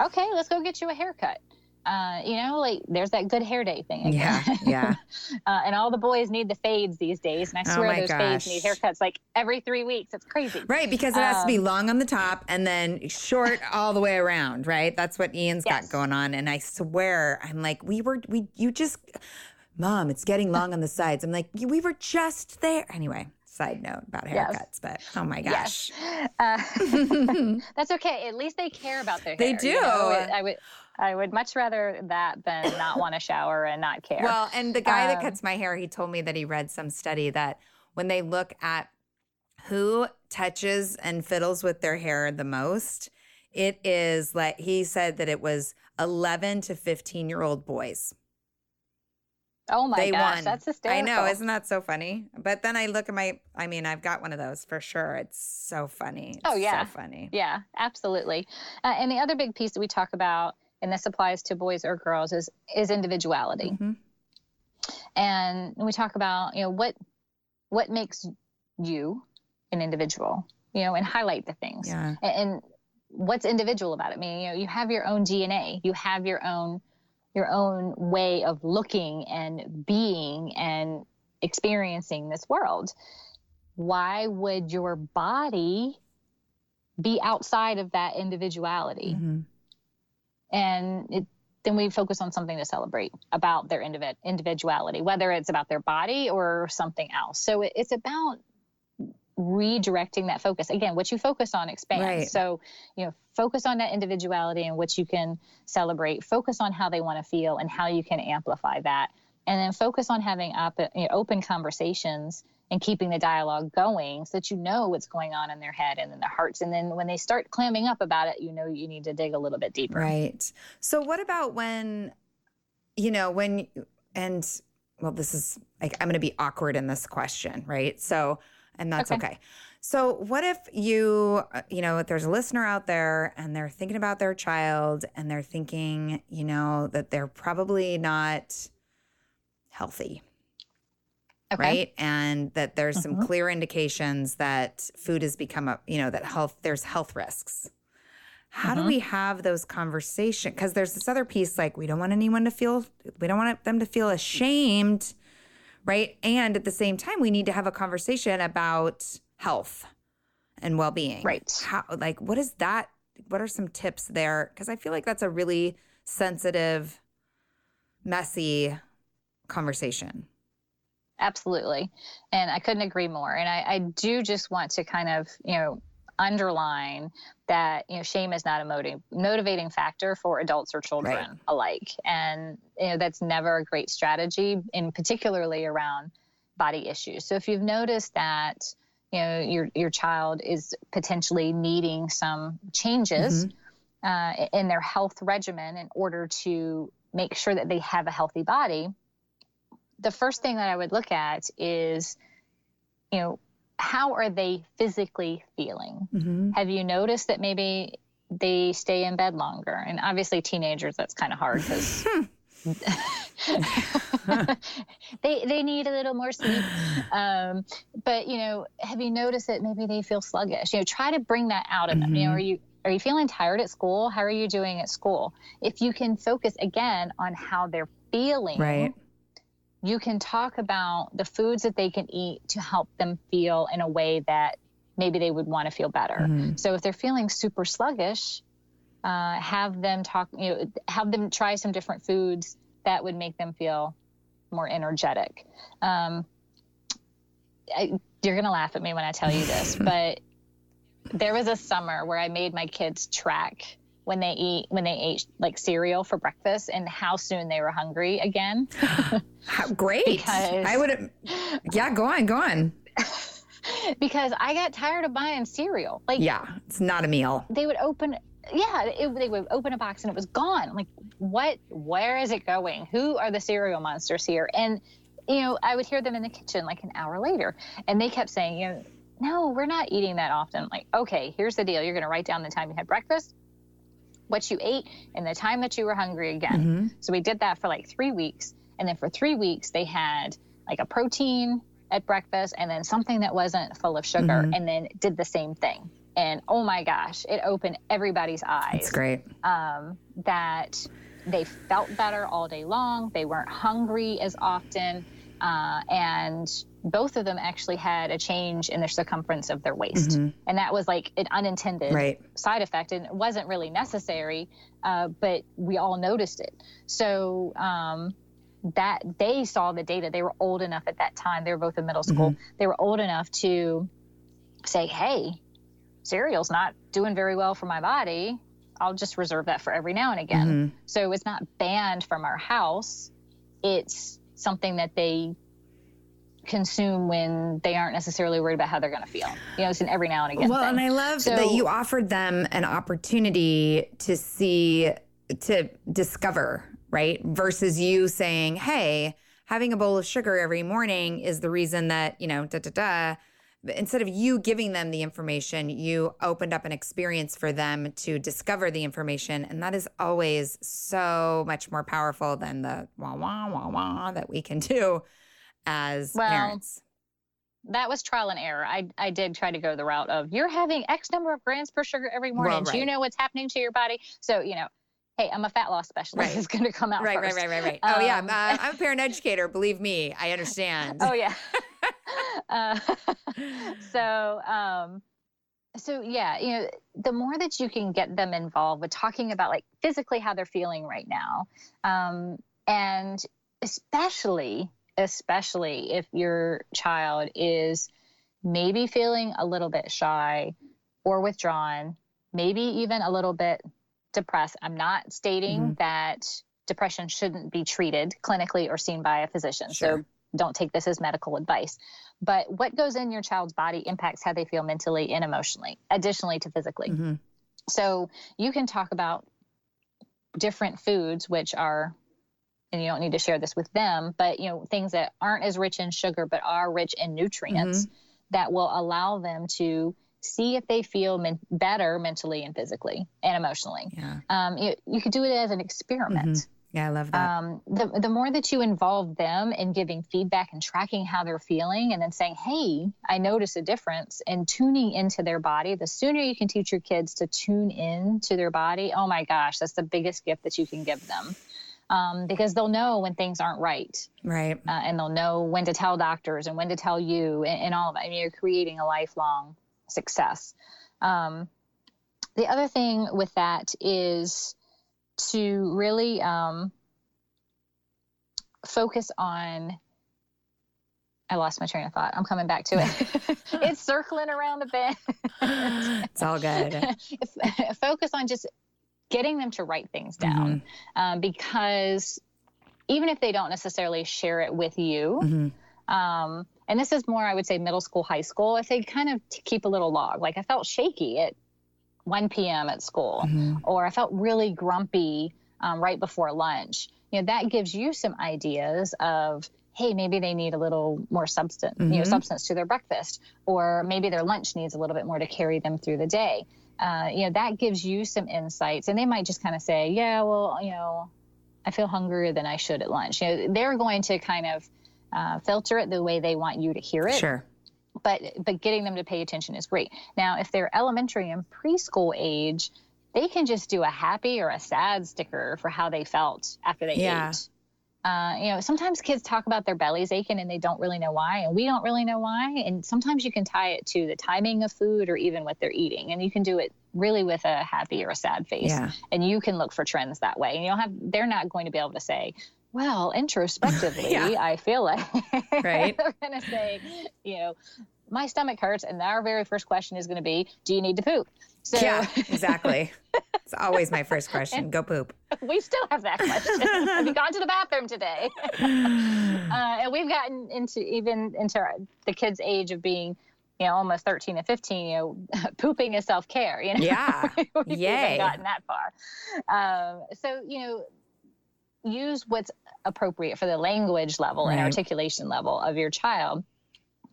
Okay, let's go get you a haircut. Uh, you know, like there's that good hair day thing again. Yeah, yeah. uh, and all the boys need the fades these days, and I Oh swear my those fades need haircuts like every three weeks. It's crazy. Right, because it has to be Um, long on the top and then short all the way around, right? That's what Ian's got going on. And I swear, I'm like, we were, we, you just, mom, it's getting long on the sides. I'm like, we were just there. Anyway, side note about Yes. haircuts, but oh my gosh. Yes. Uh, that's okay. At least they care about their They hair. you know? do. I would, I would much rather that than not want to shower and not care. Well, and the guy that Um, cuts my hair, he told me that he read some study that when they look at who touches and fiddles with their hair the most, it is like he said that it was 11 to 15 year old boys. oh my they gosh, won. that's I know, isn't that so funny? But then I look at my, I mean, I've got one of those for sure. It's so funny. Oh, yeah. so funny. Yeah, absolutely. Uh, and the other big piece that we talk about, and this applies to boys or girls, is is individuality. Mhm. And we talk about you know what what makes you an individual, you know, and highlight the things. Yeah. And, and what's individual about it? I mean, you know, you have your own DNA, you have your own your own way of looking and being and experiencing this world. Why would your body be outside of that individuality? Mhm. And it then we focus on something to celebrate about their individ- individuality, whether it's about their body or something else. So it, it's about redirecting that focus. Again, what you focus on expands. Right. So, you know, focus on that individuality and what you can celebrate. Focus on how they want to feel and how you can amplify that. And then focus on having op- you know, open conversations and keeping the dialogue going so that you know what's going on in their head and in their hearts. And then when they start clamming up about it, you know you need to dig a little bit deeper. Right. So what about when, you know, when, and well, this is like, I'm going to be awkward in this question, right? So, and that's okay. Okay. So, what if you, you know, if there's a listener out there and they're thinking about their child and they're thinking, you know, that they're probably not healthy, Okay. right? And that there's some Mhm. clear indications that food has become a, you know, that health, there's health risks. How do Mhm. we have those conversations? Because there's this other piece, like we don't want anyone to feel, we don't want them to feel ashamed, right? And at the same time, we need to have a conversation about health and well-being. Right. How, like, what is that? What are some tips there? Because I feel like that's a really sensitive, messy conversation. Absolutely. And I couldn't agree more. And I, I do just want to kind of, you know, underline that, you know, shame is not a motiv- motivating factor for adults or children Right. alike. And, you know, that's never a great strategy, in particularly around body issues. So if you've noticed that, you know, your, your child is potentially needing some changes uh, in their health regimen in order to make sure that they have a healthy body, the first thing that I would look at is, you know, how are they physically feeling? Mm-hmm. Have you noticed that maybe they stay in bed longer? And obviously, teenagers, that's kind of hard because they they need a little more sleep. Um, but you know, have you noticed that maybe they feel sluggish? You know, try to bring that out of them. You know, Mhm. are you are you feeling tired at school? How are you doing at school? If you can focus again on how they're feeling, Right. You can talk about the foods that they can eat to help them feel in a way that maybe they would want to feel better. Mhm. So if they're feeling super sluggish, uh, have them talk, you know, have them try some different foods that would make them feel more energetic. Um, I, you're going to laugh at me when I tell you this, but there was a summer where I made my kids track when they eat when they ate like cereal for breakfast and how soon they were hungry again. Great. Because- I would. Yeah. Go on. Go on. because I got tired of buying cereal. Like Yeah. It's not a meal. they would open yeah it, they would open a box and it was gone like what where is it going who are the cereal monsters here and you know i would hear them in the kitchen like an hour later and they kept saying you know no we're not eating that often like okay here's the deal you're going to write down the time you had breakfast what you ate and the time that you were hungry again Mhm. so we did that for like three weeks and then for three weeks they had like a protein at breakfast and then something that wasn't full of sugar Mhm. and then did the same thing and oh my gosh it opened everybody's eyes That's great. um, that they felt better all day long they weren't hungry as often uh, and both of them actually had a change in the circumference of their waist. Mhm. and that was like an unintended Right. side effect and it wasn't really necessary uh, but we all noticed it. So um, that they saw the data. They were old enough at that time. They were both in middle school. They were old enough to say hey cereal's not doing very well for my body. I'll just reserve that for every now and again. Mhm. so it's not banned from our house. It's something that they consume when they aren't necessarily worried about how they're going to feel you know it's an every now and again Well, thing. and I love So- that you offered them an opportunity to see, to discover, right? Versus you saying, hey, having a bowl of sugar every morning is the reason that, you know, da da da. But Instead of you giving them the information, you opened up an experience for them to discover the information. And that is always so much more powerful than the wah, wah, wah, wah that we can do as Well, parents. that was trial and error. I, I did try to go the route of you're having X number of grams per sugar every morning. Well, Do you know what's happening to your body? So, you know, hey, I'm a fat loss specialist. Right. It's going to come out Right, first. right, right, right, right. Oh, yeah. Um, Uh, I'm a parent educator. Believe me, I understand. Oh, yeah. uh, so, um, so yeah, you know, the more that you can get them involved with talking about like physically how they're feeling right now, um, and especially especially if your child is maybe feeling a little bit shy or withdrawn, maybe even a little bit depressed. I'm not stating mm-hmm. that depression shouldn't be treated clinically or seen by a physician. Sure. So don't take this as medical advice. But what goes in your child's body impacts how they feel mentally and emotionally, additionally to physically. Mm-hmm. So you can talk about different foods, which are, and you don't need to share this with them, but you know, things that aren't as rich in sugar but are rich in nutrients mm-hmm. that will allow them to see if they feel men- better mentally and physically and emotionally. Yeah. Um, you, you could do it as an experiment. Mm-hmm. Yeah, I love that. Um, the, the more that you involve them in giving feedback and tracking how they're feeling, and then saying, hey, I notice a difference, and tuning into their body, the sooner you can teach your kids to tune in to their body, oh my gosh, that's the biggest gift that you can give them. Um, because they'll know when things aren't right. Right. Uh, and they'll know when to tell doctors and when to tell you and, and all of that. I mean, you're creating a lifelong success. Um, the other thing with that is to really um, focus on. I lost my train of thought. I'm coming back to it. it's circling around the bend. it's all good. focus on just getting them to write things down mm-hmm. um, because even if they don't necessarily share it with you, mm-hmm. um, and this is more, I would say, middle school, high school, if they kind of keep a little log, like I felt shaky at 1 p.m. at school, mm-hmm. or I felt really grumpy um, right before lunch. You know, that gives you some ideas of, hey, maybe they need a little more substance, you know, mm-hmm. substance to their breakfast, or maybe their lunch needs a little bit more to carry them through the day. Uh, you know, that gives you some insights, and they might just kind of say, yeah, well, you know, I feel hungrier than I should at lunch. You know, they're going to kind of uh, filter it the way they want you to hear it. Sure but but getting them to pay attention is great. Now, if they're elementary and preschool age, they can just do a happy or a sad sticker for how they felt after they yeah. ate. Uh, you know, sometimes kids talk about their bellies aching and they don't really know why, and we don't really know why. And sometimes you can tie it to the timing of food or even what they're eating, and you can do it really with a happy or a sad face. Yeah. And you can look for trends that way. And you'll have they're not going to be able to say, well, introspectively, yeah. I feel like right. they're going to say, you know, my stomach hurts, and our very first question is going to be, do you need to poop? So, yeah, exactly. it's always my first question. Go poop. We still have that question. have you gone to the bathroom today? uh, and we've gotten into even into our, the kids' age of being you know, almost 13 and 15, you know, pooping is self care, you know? Yeah. We've Yay. gotten that far. Um, so, you know, use what's appropriate for the language level right. and articulation level of your child.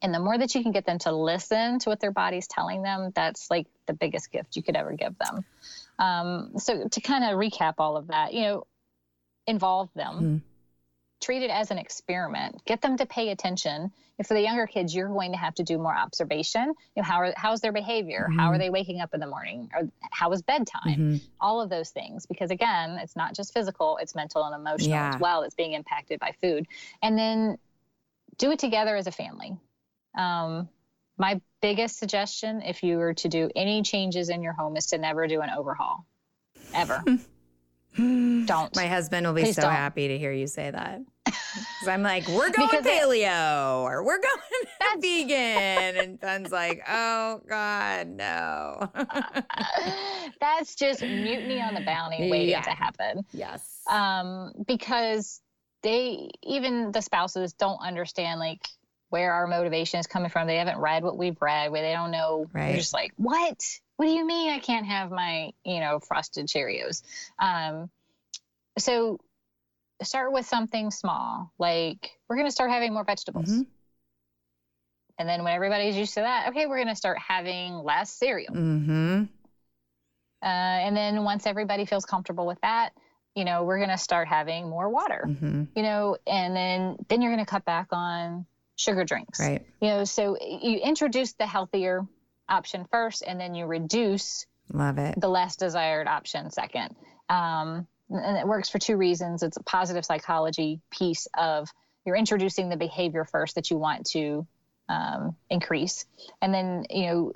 And the more that you can get them to listen to what their body's telling them, that's like the biggest gift you could ever give them. Um, so to kind of recap all of that, you know, involve them. Mm-hmm treat it as an experiment get them to pay attention and for the younger kids you're going to have to do more observation you know how are, how's their behavior mm-hmm. how are mm-hmm. they waking up in the morning or how is bedtime mm-hmm. all of those things because again it's not just physical it's mental and emotional yeah. as well it's being impacted by food and then do it together as a family um, my biggest suggestion if you were to do any changes in your home is to never do an overhaul ever don't. My husband will be Please so don't. happy to hear you say that. Because I'm like, we're going because paleo or we're going vegan. And Ben's like, oh God, no. that's just mutiny on the bounty waiting yeah. to happen. Yes. Um, because they, even the spouses, don't understand like where our motivation is coming from. They haven't read what we've read, where they don't know. Right. They're just like, what? what do you mean I can't have my, you know, frosted Cheerios? Um, so start with something small, like we're going to start having more vegetables. Mm-hmm. And then when everybody's used to that, okay, we're going to start having less cereal. Mm-hmm. Uh, and then once everybody feels comfortable with that, you know, we're going to start having more water. Mm-hmm. You know, and then then you're going to cut back on sugar drinks. Right. You know, so you introduce the healthier option first, and then you reduce Love it. the less desired option second. Um, and it works for two reasons. It's a positive psychology piece of you're introducing the behavior first that you want to um, increase, and then you know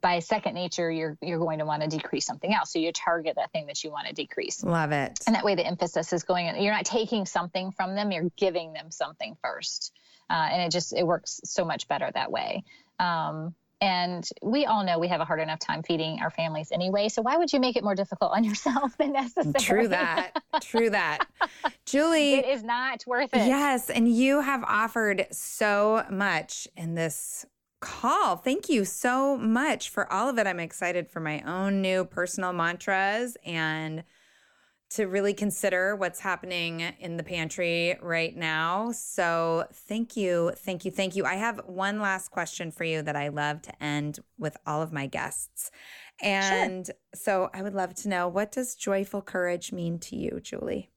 by second nature you're you're going to want to decrease something else so you target that thing that you want to decrease love it and that way the emphasis is going you're not taking something from them you're giving them something first uh, and it just it works so much better that way um, and we all know we have a hard enough time feeding our families anyway. So why would you make it more difficult on yourself than necessary? True that. True that. Julie. It is not worth it. Yes. And you have offered so much in this call. Thank you so much for all of it. I'm excited for my own new personal mantras and to really consider what's happening in the pantry right now. So, thank you, thank you, thank you. I have one last question for you that I love to end with all of my guests. And sure. so, I would love to know what does joyful courage mean to you, Julie?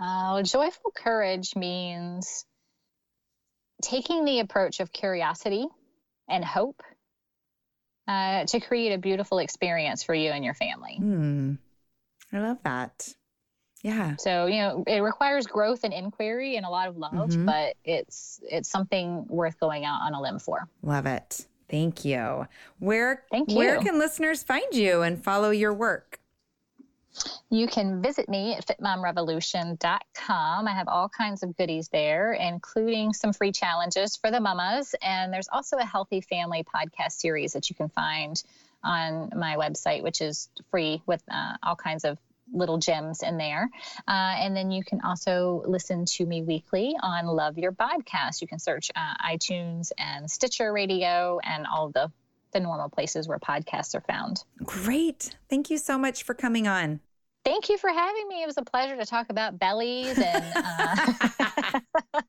Uh, joyful courage means taking the approach of curiosity and hope uh, to create a beautiful experience for you and your family. Hmm. I love that. Yeah. So, you know, it requires growth and inquiry and a lot of love, mm-hmm. but it's it's something worth going out on a limb for. Love it. Thank you. Where Thank you. where can listeners find you and follow your work? You can visit me at fitmomrevolution.com. I have all kinds of goodies there, including some free challenges for the mamas. And there's also a healthy family podcast series that you can find on my website, which is free with uh, all kinds of little gems in there. Uh, and then you can also listen to me weekly on Love Your Bodcast. You can search uh, iTunes and Stitcher Radio and all the the normal places where podcasts are found. Great. Thank you so much for coming on. Thank you for having me. It was a pleasure to talk about bellies and uh,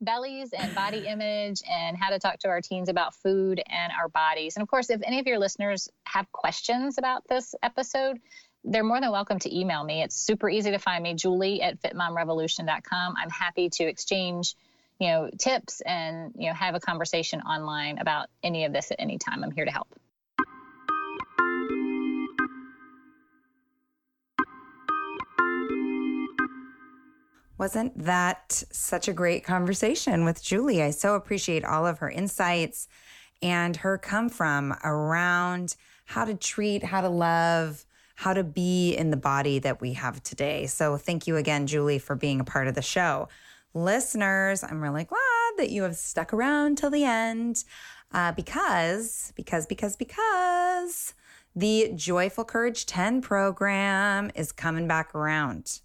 bellies and body image and how to talk to our teens about food and our bodies. And of course, if any of your listeners have questions about this episode, they're more than welcome to email me. It's super easy to find me, Julie at fitmomrevolution.com. I'm happy to exchange, you know, tips and, you know, have a conversation online about any of this at any time. I'm here to help. Wasn't that such a great conversation with Julie? I so appreciate all of her insights and her come from around how to treat, how to love, how to be in the body that we have today. So thank you again, Julie, for being a part of the show. Listeners, I'm really glad that you have stuck around till the end uh, because, because, because, because the Joyful Courage 10 program is coming back around.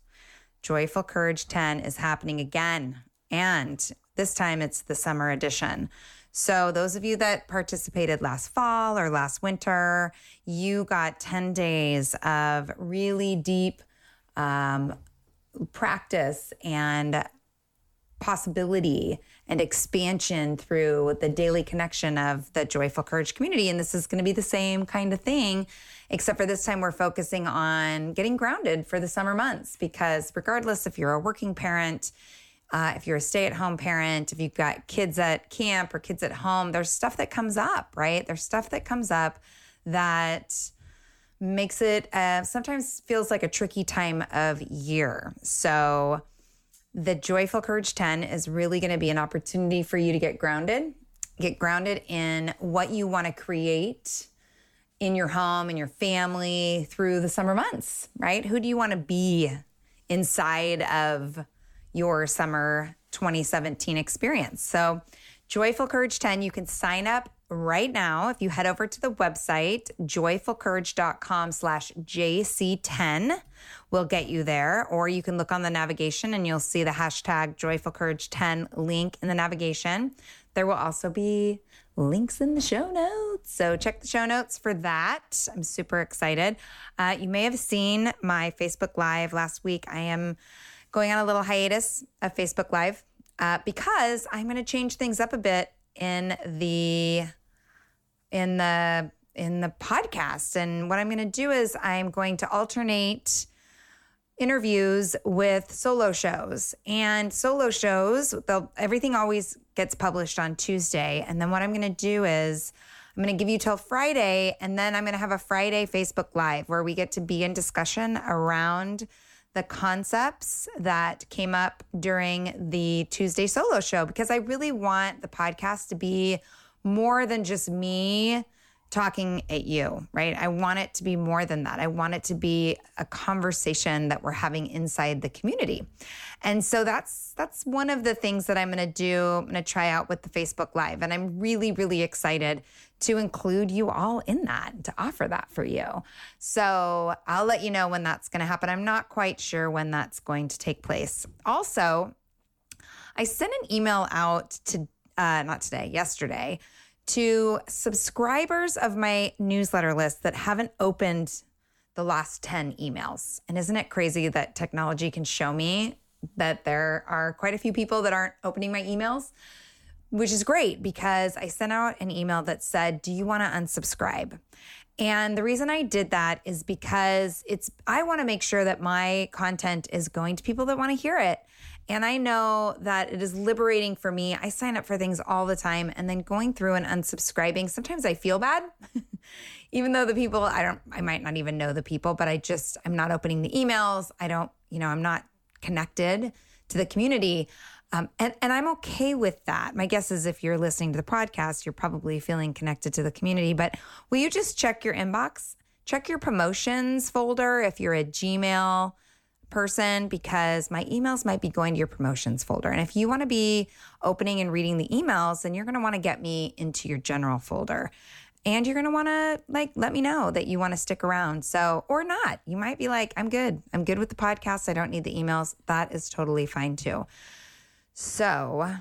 Joyful Courage 10 is happening again. And this time it's the summer edition. So, those of you that participated last fall or last winter, you got 10 days of really deep um, practice and possibility and expansion through the daily connection of the Joyful Courage community. And this is going to be the same kind of thing, except for this time we're focusing on getting grounded for the summer months because, regardless if you're a working parent, uh, if you're a stay at home parent, if you've got kids at camp or kids at home, there's stuff that comes up, right? There's stuff that comes up that makes it uh, sometimes feels like a tricky time of year. So, the Joyful Courage 10 is really going to be an opportunity for you to get grounded, get grounded in what you want to create in your home and your family through the summer months, right? Who do you want to be inside of your summer 2017 experience? So, Joyful Courage 10, you can sign up right now if you head over to the website joyfulcourage.com slash jc10 will get you there or you can look on the navigation and you'll see the hashtag joyfulcourage10 link in the navigation. There will also be links in the show notes. So check the show notes for that. I'm super excited. Uh, you may have seen my facebook live last week. I am going on a little hiatus of facebook live uh, because i'm going to change things up a bit in the in the in the podcast. And what I'm going to do is I'm going to alternate interviews with solo shows. And solo shows, everything always gets published on Tuesday. And then what I'm going to do is I'm going to give you till Friday, and then I'm going to have a Friday Facebook Live where we get to be in discussion around the concepts that came up during the Tuesday solo show because I really want the podcast to be more than just me talking at you, right? I want it to be more than that. I want it to be a conversation that we're having inside the community. And so that's that's one of the things that I'm going to do. I'm going to try out with the Facebook Live and I'm really really excited to include you all in that, to offer that for you. So, I'll let you know when that's going to happen. I'm not quite sure when that's going to take place. Also, I sent an email out to uh, not today, yesterday to subscribers of my newsletter list that haven't opened the last 10 emails. And isn't it crazy that technology can show me that there are quite a few people that aren't opening my emails? Which is great because I sent out an email that said, Do you want to unsubscribe? And the reason I did that is because it's, I want to make sure that my content is going to people that want to hear it. And I know that it is liberating for me. I sign up for things all the time and then going through and unsubscribing, sometimes I feel bad. even though the people, I don't, I might not even know the people, but I just, I'm not opening the emails. I don't, you know, I'm not connected to the community. Um, and, and I'm okay with that. My guess is if you're listening to the podcast, you're probably feeling connected to the community. But will you just check your inbox? Check your promotions folder if you're a Gmail person because my emails might be going to your promotions folder. And if you want to be opening and reading the emails, then you're going to want to get me into your general folder. And you're going to want to like let me know that you want to stick around. So, or not. You might be like, I'm good. I'm good with the podcast. I don't need the emails. That is totally fine too. So,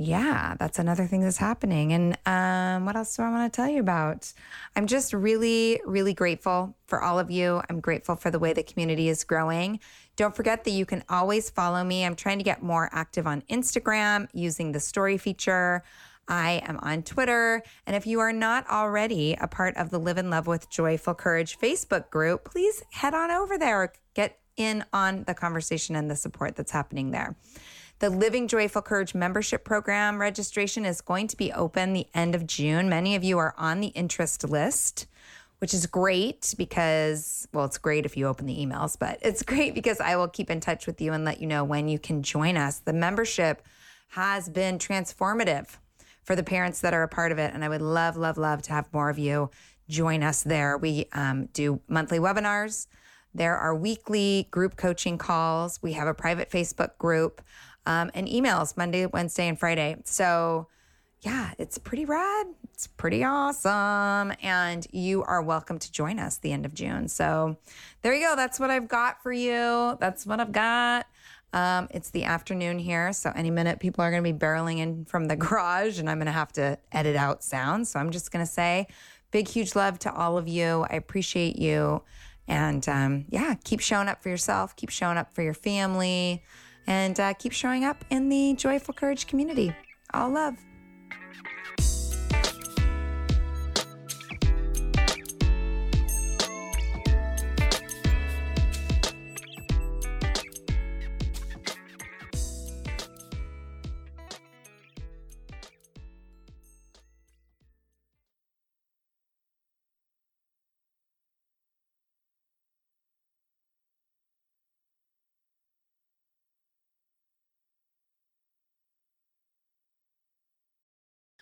yeah, that's another thing that's happening. And um, what else do I want to tell you about? I'm just really, really grateful for all of you. I'm grateful for the way the community is growing. Don't forget that you can always follow me. I'm trying to get more active on Instagram using the story feature. I am on Twitter. And if you are not already a part of the Live and Love with Joyful Courage Facebook group, please head on over there. Get in on the conversation and the support that's happening there. The Living Joyful Courage membership program registration is going to be open the end of June. Many of you are on the interest list, which is great because, well, it's great if you open the emails, but it's great because I will keep in touch with you and let you know when you can join us. The membership has been transformative for the parents that are a part of it. And I would love, love, love to have more of you join us there. We um, do monthly webinars. There are weekly group coaching calls. We have a private Facebook group um, and emails Monday, Wednesday, and Friday. So, yeah, it's pretty rad. It's pretty awesome. And you are welcome to join us the end of June. So, there you go. That's what I've got for you. That's what I've got. Um, it's the afternoon here. So, any minute people are going to be barreling in from the garage and I'm going to have to edit out sounds. So, I'm just going to say big, huge love to all of you. I appreciate you. And um, yeah, keep showing up for yourself, keep showing up for your family and uh, keep showing up in the Joyful Courage community. All love.